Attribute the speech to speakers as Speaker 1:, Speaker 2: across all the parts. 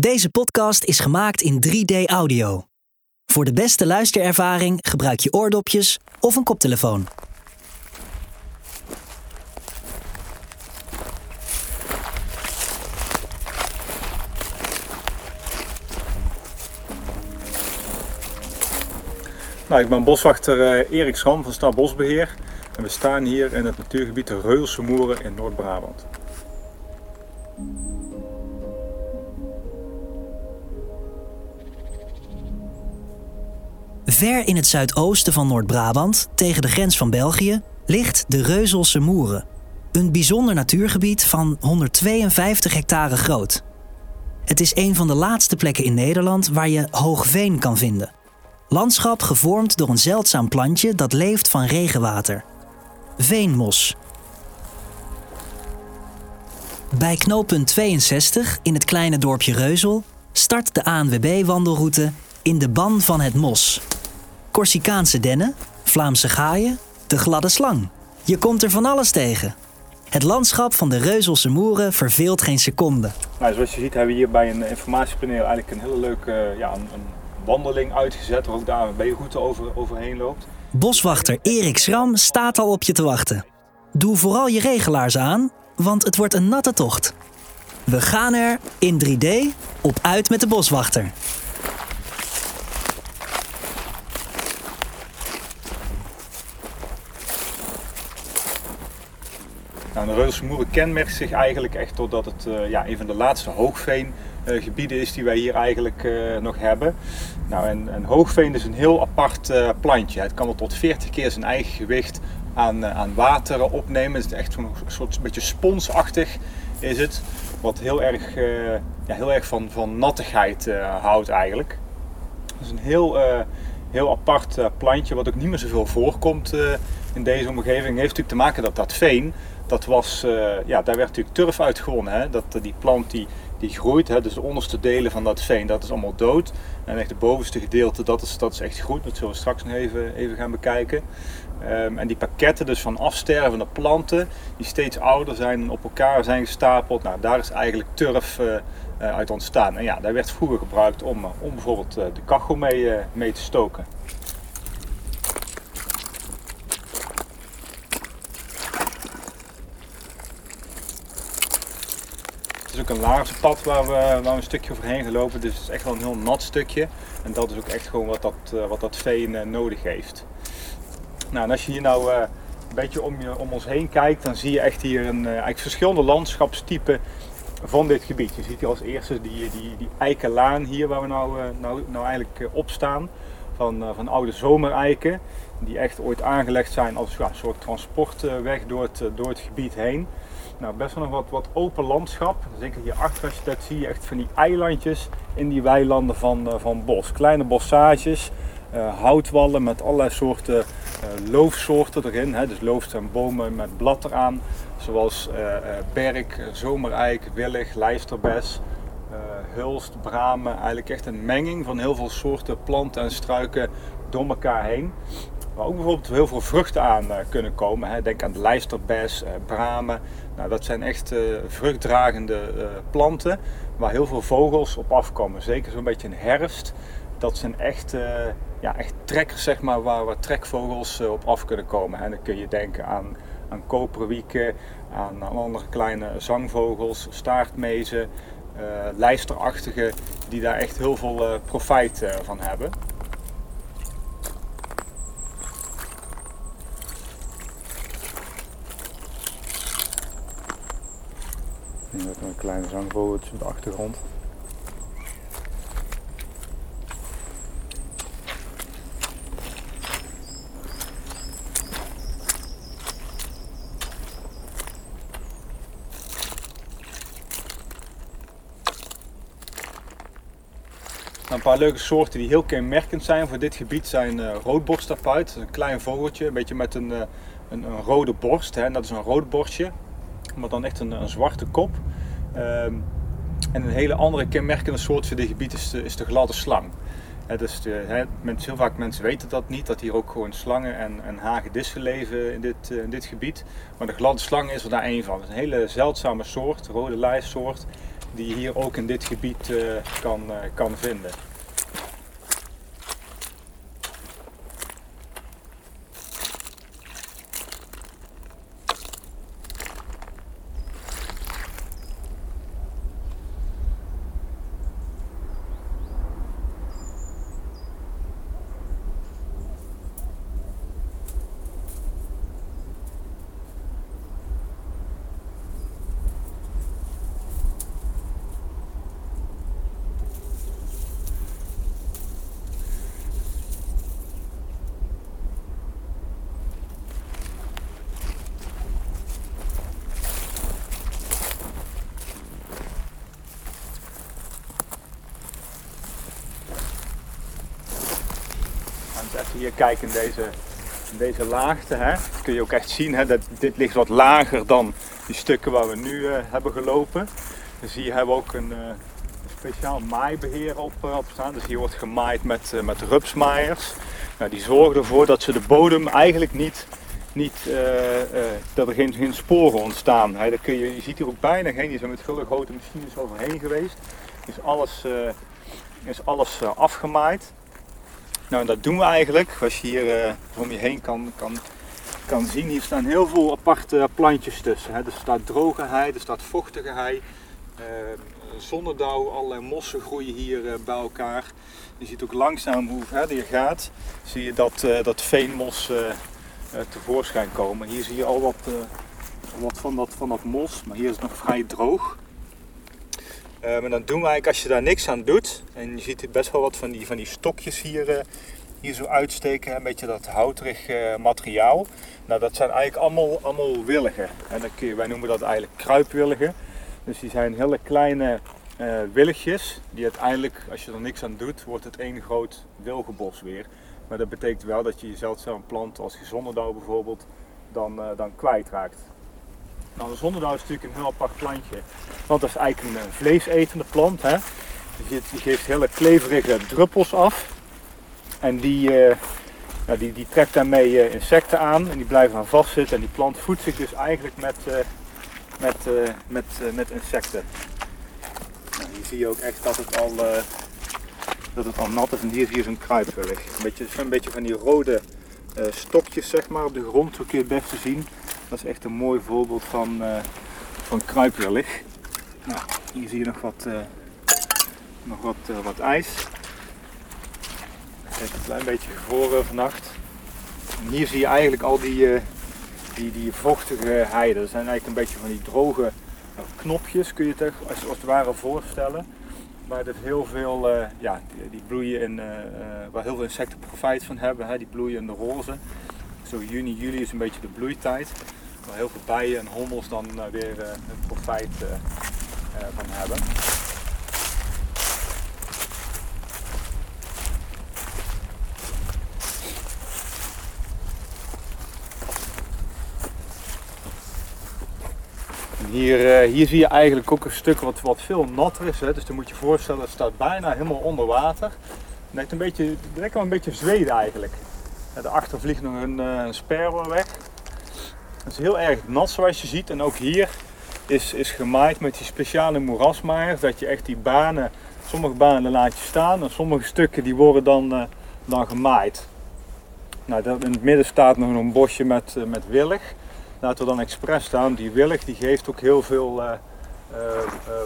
Speaker 1: Deze podcast is gemaakt in 3D audio. Voor de beste luisterervaring gebruik je oordopjes of een koptelefoon.
Speaker 2: Nou, ik ben boswachter eh, Erik Schram van Stad Bosbeheer en we staan hier in het natuurgebied de Reulse Moeren in Noord-Brabant.
Speaker 1: Ver in het zuidoosten van Noord-Brabant, tegen de grens van België, ligt de Reuzelse Moeren. Een bijzonder natuurgebied van 152 hectare groot. Het is een van de laatste plekken in Nederland waar je hoogveen kan vinden. Landschap gevormd door een zeldzaam plantje dat leeft van regenwater. Veenmos. Bij knooppunt 62 in het kleine dorpje Reuzel start de ANWB-wandelroute in de ban van het mos. Corsicaanse dennen, Vlaamse gaaien, de gladde slang. Je komt er van alles tegen. Het landschap van de Reuzelse Moeren verveelt geen seconde.
Speaker 2: Nou, zoals je ziet hebben we hier bij een informatiepaneel eigenlijk een hele leuke eh, ja, een, een wandeling uitgezet waar ook de ANWB-route over, overheen loopt.
Speaker 1: Boswachter Erik Schram staat al op je te wachten. Doe vooral je regelaars aan, want het wordt een natte tocht. We gaan er in 3D op uit met de boswachter.
Speaker 2: Nou, de Reulse kenmerkt zich eigenlijk echt doordat het uh, ja, een van de laatste hoogveengebieden is die wij hier eigenlijk uh, nog hebben. Nou, en, en, hoogveen is een heel apart plantje. Het kan wel tot 40 keer zijn eigen gewicht aan, aan water opnemen. Het is echt zo'n soort beetje sponsachtig is het. Wat heel erg, ja, heel erg van, van nattigheid houdt eigenlijk. Het is een heel, heel apart plantje wat ook niet meer zoveel voorkomt in deze omgeving. Het heeft natuurlijk te maken dat dat veen dat was, uh, ja, daar werd natuurlijk turf uit gewonnen. Hè? Dat, die plant die, die groeit, hè? dus de onderste delen van dat veen, dat is allemaal dood. En echt het bovenste gedeelte, dat is, dat is echt goed. Dat zullen we straks nog even, even gaan bekijken. Um, en die pakketten dus van afstervende planten, die steeds ouder zijn en op elkaar zijn gestapeld. Nou, daar is eigenlijk turf uh, uit ontstaan. En ja, daar werd vroeger gebruikt om, om bijvoorbeeld de kachel mee, mee te stoken. Ook een laarzenpad waar we, waar een stukje overheen gelopen. Dus het is echt wel een heel nat stukje. En dat is ook echt gewoon wat dat, uh, wat dat veen uh, nodig heeft. Nou, en als je hier nou uh, een beetje om, je, om ons heen kijkt, dan zie je echt hier een, eigenlijk verschillende landschapstypen van dit gebied. Je ziet hier als eerste die, die, die eikenlaan hier waar we nou, nou, nou eigenlijk op staan. Van, van oude zomereiken. Die echt ooit aangelegd zijn als ja, een soort transportweg door het, door het gebied heen. Nou, best wel nog wat, wat open landschap. Zeker hier achter als je dat zie je echt van die eilandjes in die weilanden van, uh, van bos. Kleine bossages, uh, houtwallen met allerlei soorten uh, loofsoorten erin. Hè. Dus loof zijn bomen met blad eraan. Zoals berk, zomereik, willig, lijsterbes, hulst, bramen. Eigenlijk echt een menging van heel veel soorten planten en struiken door elkaar heen. Waar ook bijvoorbeeld heel veel vruchten aan kunnen komen. Denk aan de lijsterbes, bramen. Nou, dat zijn echt uh, vruchtdragende planten waar heel veel vogels op afkomen. Zeker zo'n beetje in herfst. Dat zijn echt, ja, echt trekkers, zeg maar, waar, waar trekvogels op af kunnen komen. En dan kun je denken aan, aan koperwieken, aan andere kleine zangvogels, staartmezen, lijsterachtige, die daar echt heel veel profijt van hebben. Met een kleine zangvogeltje op de achtergrond. Paar leuke soorten die heel kenmerkend zijn voor dit gebied zijn uh, roodborsttapuit. Een klein vogeltje, een beetje met een, uh, een, een, rode borst. Hè. Dat is een roodborstje maar dan echt een, een zwarte kop. Um, en een hele andere kenmerkende soort voor dit gebied is de, is de gladde slang. Dus de, heel vaak mensen weten dat niet, dat hier ook gewoon slangen en, en hagedissen leven in dit, uh, in dit gebied. Maar de gladde slang is er daar één van. Het is een hele zeldzame soort, rode lijstsoort. die je hier ook in dit gebied kan, kan vinden. Even hier kijken in deze, deze laagte, hè, kun je ook echt zien hè, dat dit ligt wat lager dan die stukken waar we nu uh, hebben gelopen. Dus hier hebben we ook een, uh, speciaal maaibeheer op, uh, op, staan. Dus hier wordt gemaaid met, met rupsmaaiers. Nou, die zorgen ervoor dat ze de bodem eigenlijk niet, niet dat er geen, geen sporen ontstaan. Hè. Kun je, je ziet hier ook bijna geen, hier zijn met hele grote machines overheen geweest. Dus alles, is alles afgemaaid. Nou, dat doen we eigenlijk. Als je hier uh, om je heen kan, kan, kan zien, hier staan heel veel aparte plantjes tussen. Hè. Er staat droge hei, er staat vochtige hei, uh, zonnedauw, allerlei mossen groeien hier uh, bij elkaar. Je ziet ook langzaam hoe verder je gaat, zie je dat, dat veenmos tevoorschijn komen. Hier zie je al wat, wat van, dat, van dat mos, maar hier is het nog vrij droog. Uh, maar dan doen we eigenlijk, als je daar niks aan doet, en je ziet best wel wat van die, van die stokjes hier, uh, hier zo uitsteken, een beetje dat houterig uh, materiaal. Nou, dat zijn eigenlijk allemaal, allemaal willigen. En wij noemen dat eigenlijk kruipwilligen. Dus die zijn hele kleine willigjes, die uiteindelijk, als je er niks aan doet, wordt het één groot wilgenbos weer. Maar dat betekent wel dat je je zeldzaam plant als gezonderdauw bijvoorbeeld, dan, dan kwijtraakt. Nou, de zonnedauw is natuurlijk een heel apart plantje. Want dat is eigenlijk een vleesetende plant. Hè? Die, geeft hele kleverige druppels af. En die, nou, die, die trekt daarmee uh, insecten aan en die blijven aan vastzitten. En die plant voedt zich dus eigenlijk met, met, met, met insecten. Nou, hier zie je ook echt dat het al, dat het al nat is. En hier zie je zo'n kruipwillig. Een beetje, een beetje van die rode stokjes zeg maar, op de grond, zo kun je het zien. Dat is echt een mooi voorbeeld van, uh, van kruipwillig. Nou, hier zie je nog wat, uh, nog wat, uh, wat ijs. Het heeft een klein beetje gevroren vannacht. En hier zie je eigenlijk al die, die, die vochtige heiden. Dat zijn eigenlijk een beetje van die droge knopjes, kun je het als, als het ware voorstellen. Waar dus heel veel, ja, die, die bloeien in, waar heel veel insecten profijt van hebben. Hè. Die bloeien in de roze. Zo juni, juli is een beetje de bloeitijd. Waar heel veel bijen en hommels dan uh, weer een profijt uh, van hebben. Hier, hier, zie je eigenlijk ook een stuk wat, wat veel natter is. Hè. Dus dan moet je voorstellen, het staat bijna helemaal onder water. Het lijkt een beetje, wel een beetje Zweden eigenlijk. Daarachter vliegt nog een, een sperwer weg. Het is heel erg nat zoals je ziet. En ook hier is, is gemaaid met die speciale moerasmaaiers. Dat je echt die banen, sommige banen laat je staan. En sommige stukken die worden dan, uh, dan gemaaid. Nou, in het midden staat nog een bosje met, uh, met willig. Laten we dan expres staan. Die willig die geeft ook heel veel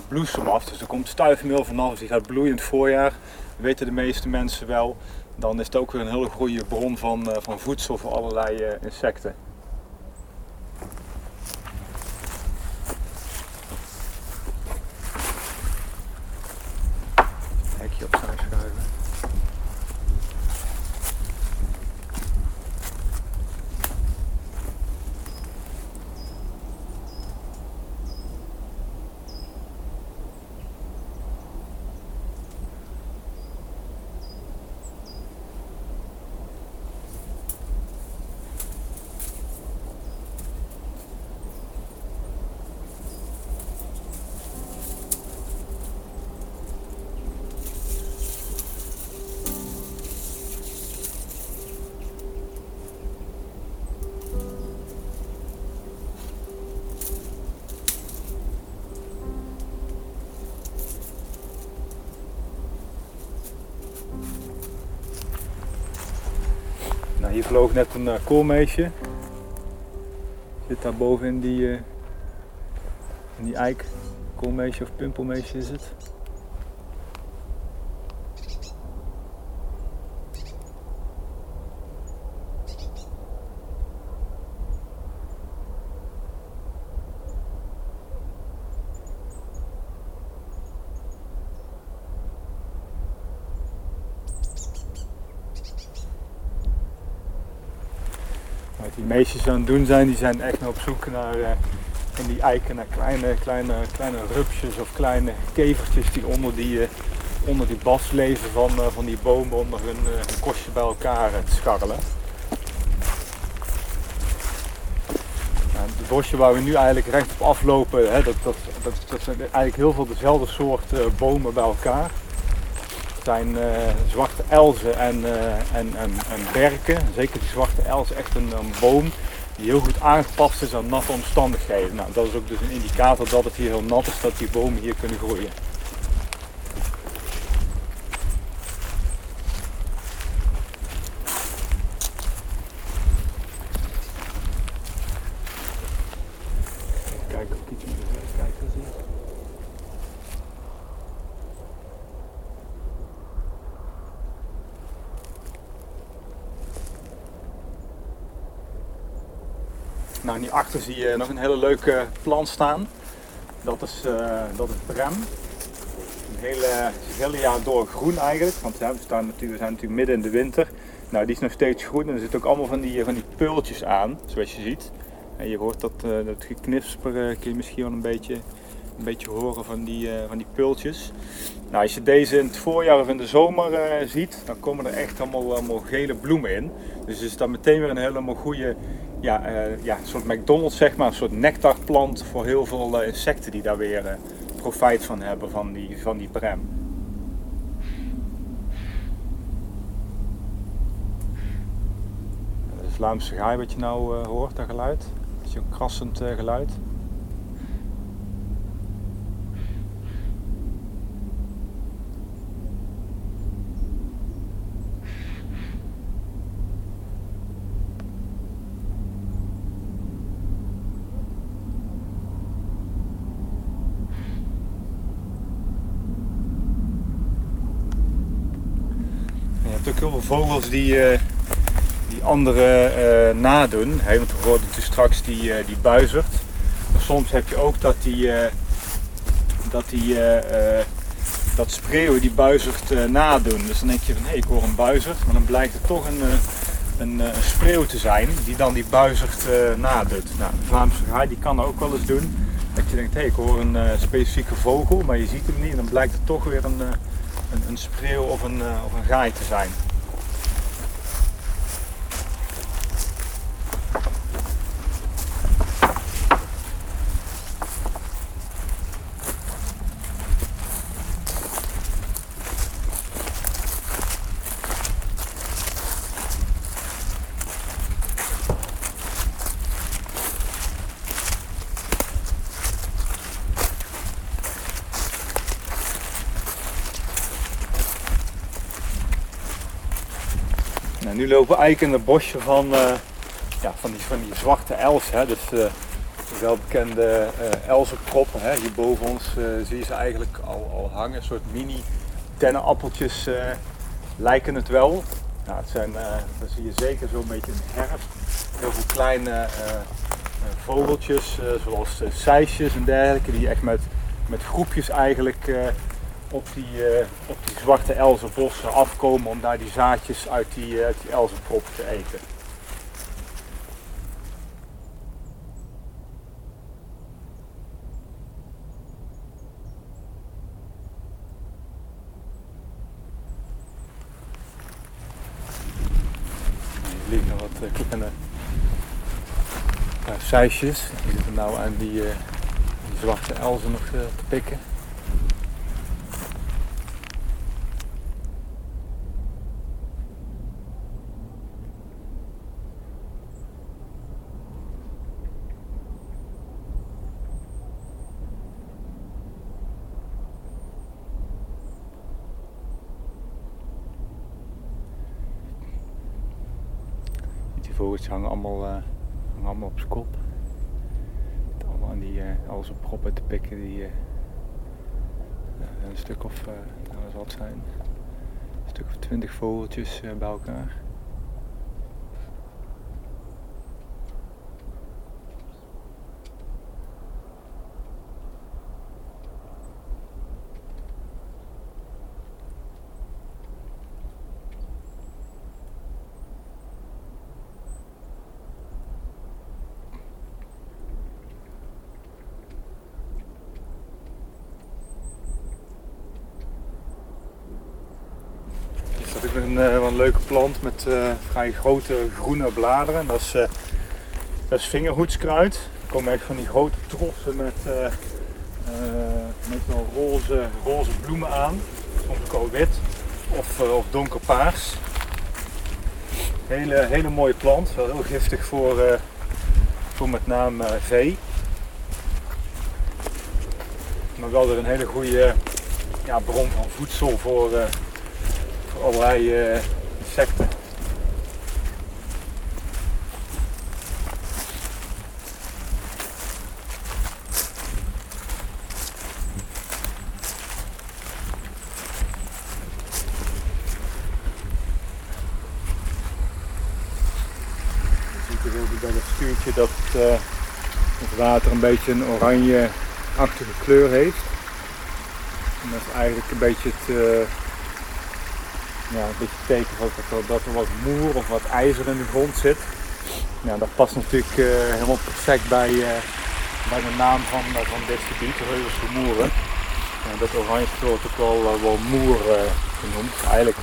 Speaker 2: bloesem af. Dus er komt stuifmeel vanaf. Dus die gaat bloeien in het voorjaar. Dat weten de meeste mensen wel. Dan is het ook weer een hele goede bron van, van voedsel voor allerlei insecten. Hier vloog net een uh, koolmeesje. Zit daar boven in die, uh, in die eik. Koolmeesje of pimpelmeesje is het. Meisjes aan het doen zijn, die zijn echt op zoek naar uh, in die eiken naar kleine, kleine, kleine rupsjes of kleine kevertjes die onder die, uh, onder die bas leven van, uh, van die bomen onder hun kostje bij elkaar te scharrelen. Het bosje waar we nu eigenlijk recht op aflopen, hè, dat, dat, dat, dat zijn eigenlijk heel veel dezelfde soort bomen bij elkaar zijn uh, zwarte elzen en, uh, en, en, en, berken. Zeker die zwarte els, echt een, een, boom die heel goed aangepast is aan natte omstandigheden. Nou, dat is ook dus een indicator dat het hier heel nat is, dat die bomen hier kunnen groeien. Kijken of ik iets met de kijker zie. Nou, en hierachter zie je nog een hele leuke plant staan. Dat is, uh, dat is brem. Een hele, het hele jaar door groen eigenlijk, want we, staan natuurlijk, zijn natuurlijk midden in de winter. Nou, die is nog steeds groen en er zitten ook allemaal van die, van die peultjes aan, zoals je ziet. En je hoort dat, uh, dat geknisper, uh, kun je misschien wel een beetje, een beetje horen van die, van die peultjes. Nou, als je deze in het voorjaar of in de zomer ziet, dan komen er echt allemaal, allemaal gele bloemen in. Dus is dat meteen weer een helemaal goede ja, uh, ja, een soort McDonald's, zeg maar, een soort nectarplant voor heel veel uh, insecten die daar weer uh, profijt van hebben van die, van die. Dat is Vlaamse gaai wat je nou hoort, dat geluid. Dat is een krassend geluid. Ook heel veel vogels die, uh, die anderen uh, nadoen. He, want we hoorden dus straks die, uh, die buizerd. Maar soms heb je ook dat die, dat die dat spreeuwen die buizerd nadoen. Dus dan denk je van hé hey, ik hoor een buizerd, maar dan blijkt het toch een, een, spreeuw te zijn die dan die buizerd nadoet. Nou, de Vlaamse gaai die kan dat ook wel eens doen. Dat je denkt hé hey, ik hoor een specifieke vogel, maar je ziet hem niet en dan blijkt het toch weer een een, een spreeuw of een, uh, of een gaai te zijn. Nou, nu lopen we eigenlijk in het bosje van, uh, ja, van, die, van die zwarte els. Hè. Dus uh, de welbekende uh, elzenproppen. Hè. Hier boven ons zie je ze eigenlijk al, al hangen. Een soort mini dennenappeltjes lijken het wel. Nou, het zijn, dat zie je zeker zo'n beetje in de herfst. Heel veel kleine vogeltjes, zoals seisjes en dergelijke, die echt met, met groepjes eigenlijk op die, uh, op die zwarte elzenbossen afkomen om daar die zaadjes uit die, uh, uit die elzenprop te eten. Er liggen wat uh, kleine seisjes. Die zitten nou aan die, die zwarte elzen nog te pikken. Vogeltjes hangen allemaal, uh, hangen allemaal op zijn kop. Allemaal aan die, uh, alles op proppen te pikken die uh, een stuk of, nou dat zal het zijn, een stuk of twintig vogeltjes bij elkaar. Dat is een, uh, een leuke plant met uh, vrij grote groene bladeren. Dat is, uh, dat is vingerhoedskruid. Er komen echt van die grote trossen met meestal roze, roze bloemen aan. Soms ook al wit of, of donkerpaars. Hele, hele mooie plant. Wel heel giftig voor, voor met name vee. Maar wel weer een hele goede ja, bron van voedsel voor allerlei uh, insecten. Bij dat stuurtje dat uh, het water een beetje een oranje-achtige kleur heeft. En dat is eigenlijk een beetje het, uh, ja, een beetje teken dat, dat er wat moer of wat ijzer in de grond zit. Ja, dat past natuurlijk uh, helemaal perfect bij, uh, bij de naam van, uh, van dit gebied, Reuvelse Moeren. Dat oranje wordt ook wel, wel moer genoemd. Eigenlijk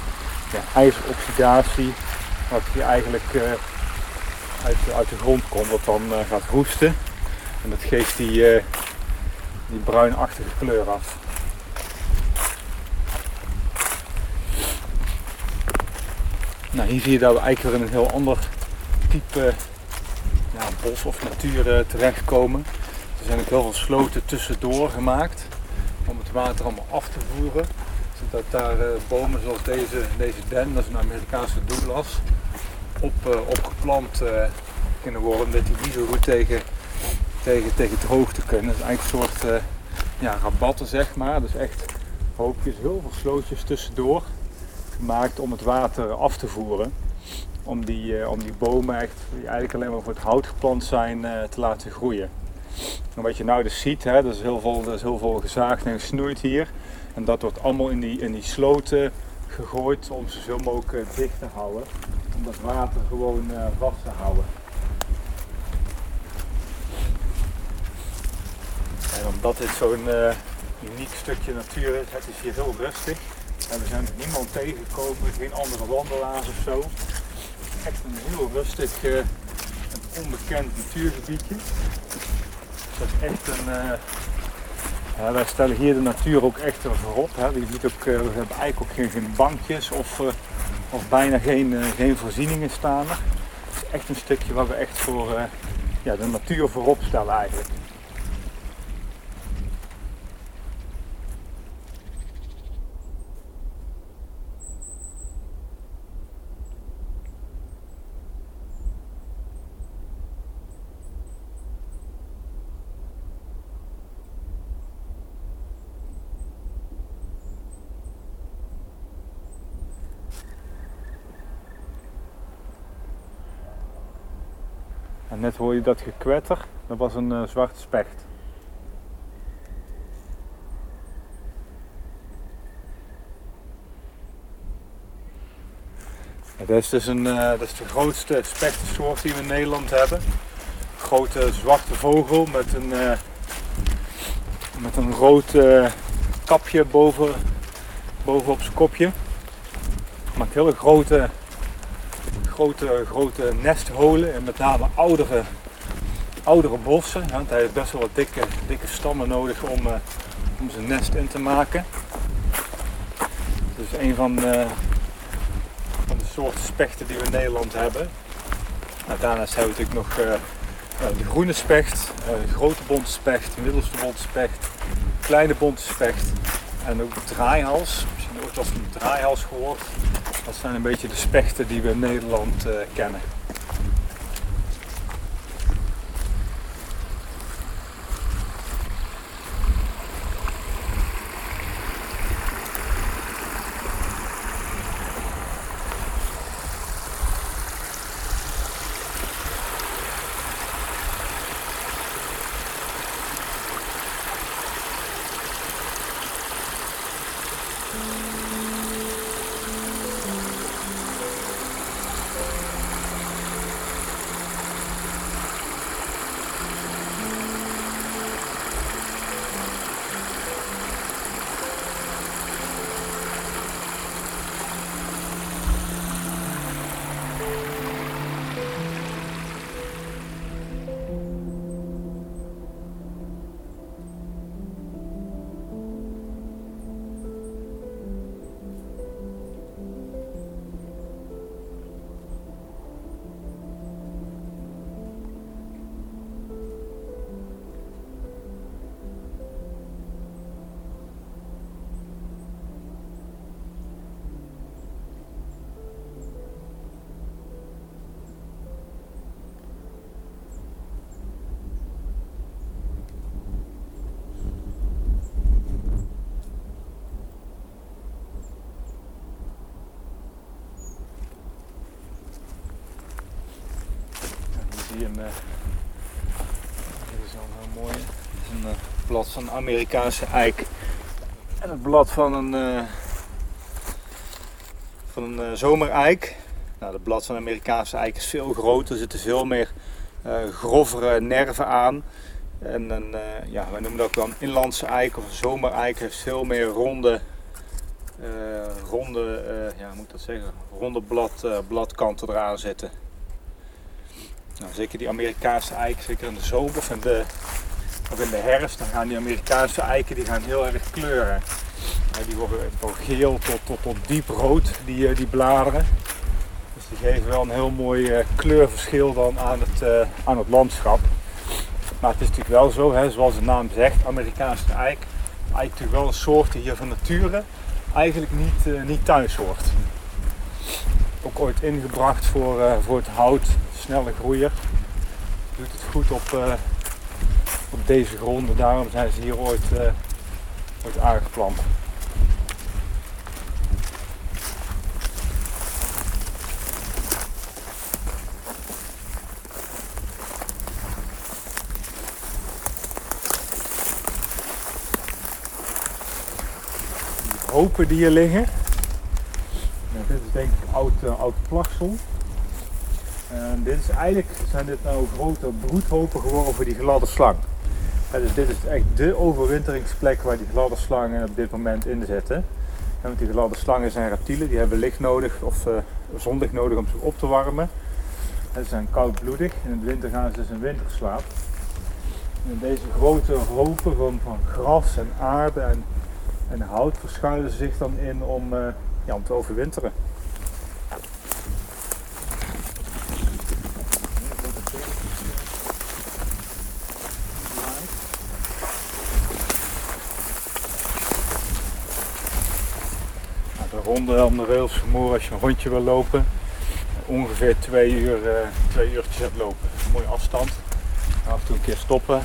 Speaker 2: ja, ijzeroxidatie, wat hier eigenlijk uit, uit de grond komt, wat dan gaat roesten. En dat geeft die, die bruinachtige kleur af. Nou, hier zie je dat we eigenlijk weer in een heel ander type ja, bos of natuur uh, terechtkomen. Er zijn ook heel veel sloten tussendoor gemaakt om het water allemaal af te voeren. Zodat daar uh, bomen zoals deze, deze den, dat is een Amerikaanse Douglas, op, uh, opgeplant kunnen worden. Omdat die niet zo goed tegen, tegen, tegen droogte kunnen. Dat is eigenlijk een soort ja, rabatten zeg maar. Dus echt hoopjes, heel veel slootjes tussendoor gemaakt om het water af te voeren. Om die, uh, om die bomen echt, die eigenlijk alleen maar voor het hout geplant zijn, uh, te laten groeien. En wat je nou dus ziet, hè, er, is heel veel, er is heel veel gezaagd en gesnoeid hier. En dat wordt allemaal in die, in die sloten gegooid om ze zoveel mogelijk uh, dicht te houden. Om dat water gewoon vast te houden. En omdat dit zo'n uniek stukje natuur is, het is hier heel rustig. We zijn niemand tegengekomen, geen andere wandelaars of zo. Echt een heel rustig uh, en onbekend natuurgebiedje. Dus dat is echt een. Uh, ja, wij stellen hier de natuur ook echt voorop. Hè. Je ziet ook, uh, we hebben eigenlijk ook geen, bankjes of, of bijna geen, geen voorzieningen staan. Het is echt een stukje waar we echt voor ja, de natuur voorop stellen eigenlijk. En net hoor je dat gekwetter, dat was een uh, zwarte specht. Dat is dus een, uh, dat is de grootste spechtensoort die we in Nederland hebben. Grote zwarte vogel met een, uh, met een rood kapje boven, boven op zijn kopje. Maakt hele grote grote, grote nestholen en met name oudere, oudere bossen. Want hij heeft best wel wat dikke, dikke stammen nodig om, uh, om zijn nest in te maken. Dus een van de, van de soorten spechten die we in Nederland hebben. Nou, daarnaast hebben we natuurlijk nog uh, de groene specht, de grote bonte specht, de middelste bonte specht, kleine bonte specht en ook de draaihals. Misschien ooit wel van de draaihals gehoord. Dat zijn een beetje de spechten die we in Nederland uh, kennen. Een, uh, dit is al mooi, dit is een uh, blad van een Amerikaanse eik en het blad van een, uh, van een zomereik. Nou, het blad van een Amerikaanse eik is veel groter, er zitten veel meer grovere nerven aan. En een, ja, wij noemen dat ook een inlandse eik of een zomereik, heeft veel meer ronde ronde, ja, moet dat zeggen, ronde blad, bladkanten eraan zitten. Nou, zeker die Amerikaanse eiken, zeker in de zomer of in de, of in de herfst, dan gaan die Amerikaanse eiken die gaan heel erg kleuren. die worden van geel tot, tot, tot diep rood, die, die bladeren. Dus die geven wel een heel mooi kleurverschil dan aan het, aan het landschap. Maar het is natuurlijk wel zo, hè, zoals de naam zegt, Amerikaanse eik. Eigenlijk natuurlijk wel een soort die hier van nature eigenlijk niet, niet thuis hoort. Ook ooit ingebracht voor, voor het hout, snelle groeier. Doet het goed op, uh, op deze gronden, daarom zijn ze hier ooit, ooit aangeplant. hopen die hier liggen. Dit is denk ik oud, uh, oud plagsel. En dit is eigenlijk, zijn dit nou grote broedhopen geworden voor die gladde slang. dus dit is echt de overwinteringsplek waar die gladde slangen op dit moment in zitten. En want die gladde slangen zijn reptielen, die hebben licht nodig of uh, zonlicht nodig om zich op te warmen. Ze zijn koudbloedig, in de winter gaan ze dus in winterslaap. En deze grote hopen van, gras en aarde en en hout verschuilen ze zich dan in om, uh, ja, om te overwinteren. De ronde om de Moer als je een rondje wil lopen. Ongeveer twee, uur, uh, twee uurtjes hebt lopen. Mooie afstand. Af en toe een keer stoppen.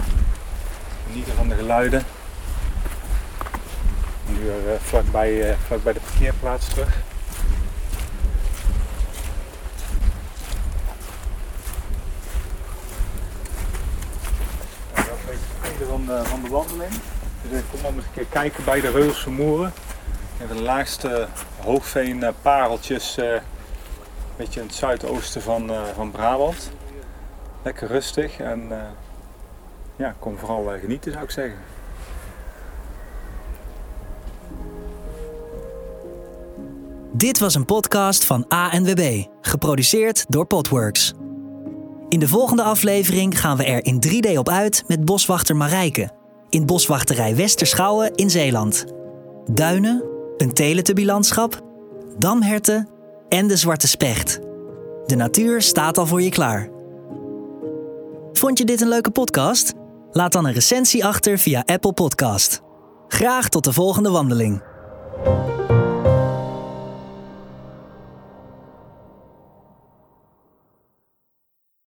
Speaker 2: Genieten van de geluiden nu uh, vlakbij, uh, vlakbij de parkeerplaats terug. Van de, van de wandeling. Dus ik kom dan eens een keer kijken bij de Reulse Moeren. De laagste hoogveen pareltjes, uh, een beetje in het zuidoosten van, van Brabant. Lekker rustig en ja, kom vooral genieten zou ik zeggen.
Speaker 1: Dit was een podcast van ANWB, geproduceerd door Podworks. In de volgende aflevering gaan we er in 3D op uit met boswachter Marijke. In boswachterij Westerschouwen in Zeeland. Duinen, een teletubbylandschap, damherten en de zwarte specht. De natuur staat al voor je klaar. Vond je dit een leuke podcast? Laat dan een recensie achter via Apple Podcast. Graag tot de volgende wandeling.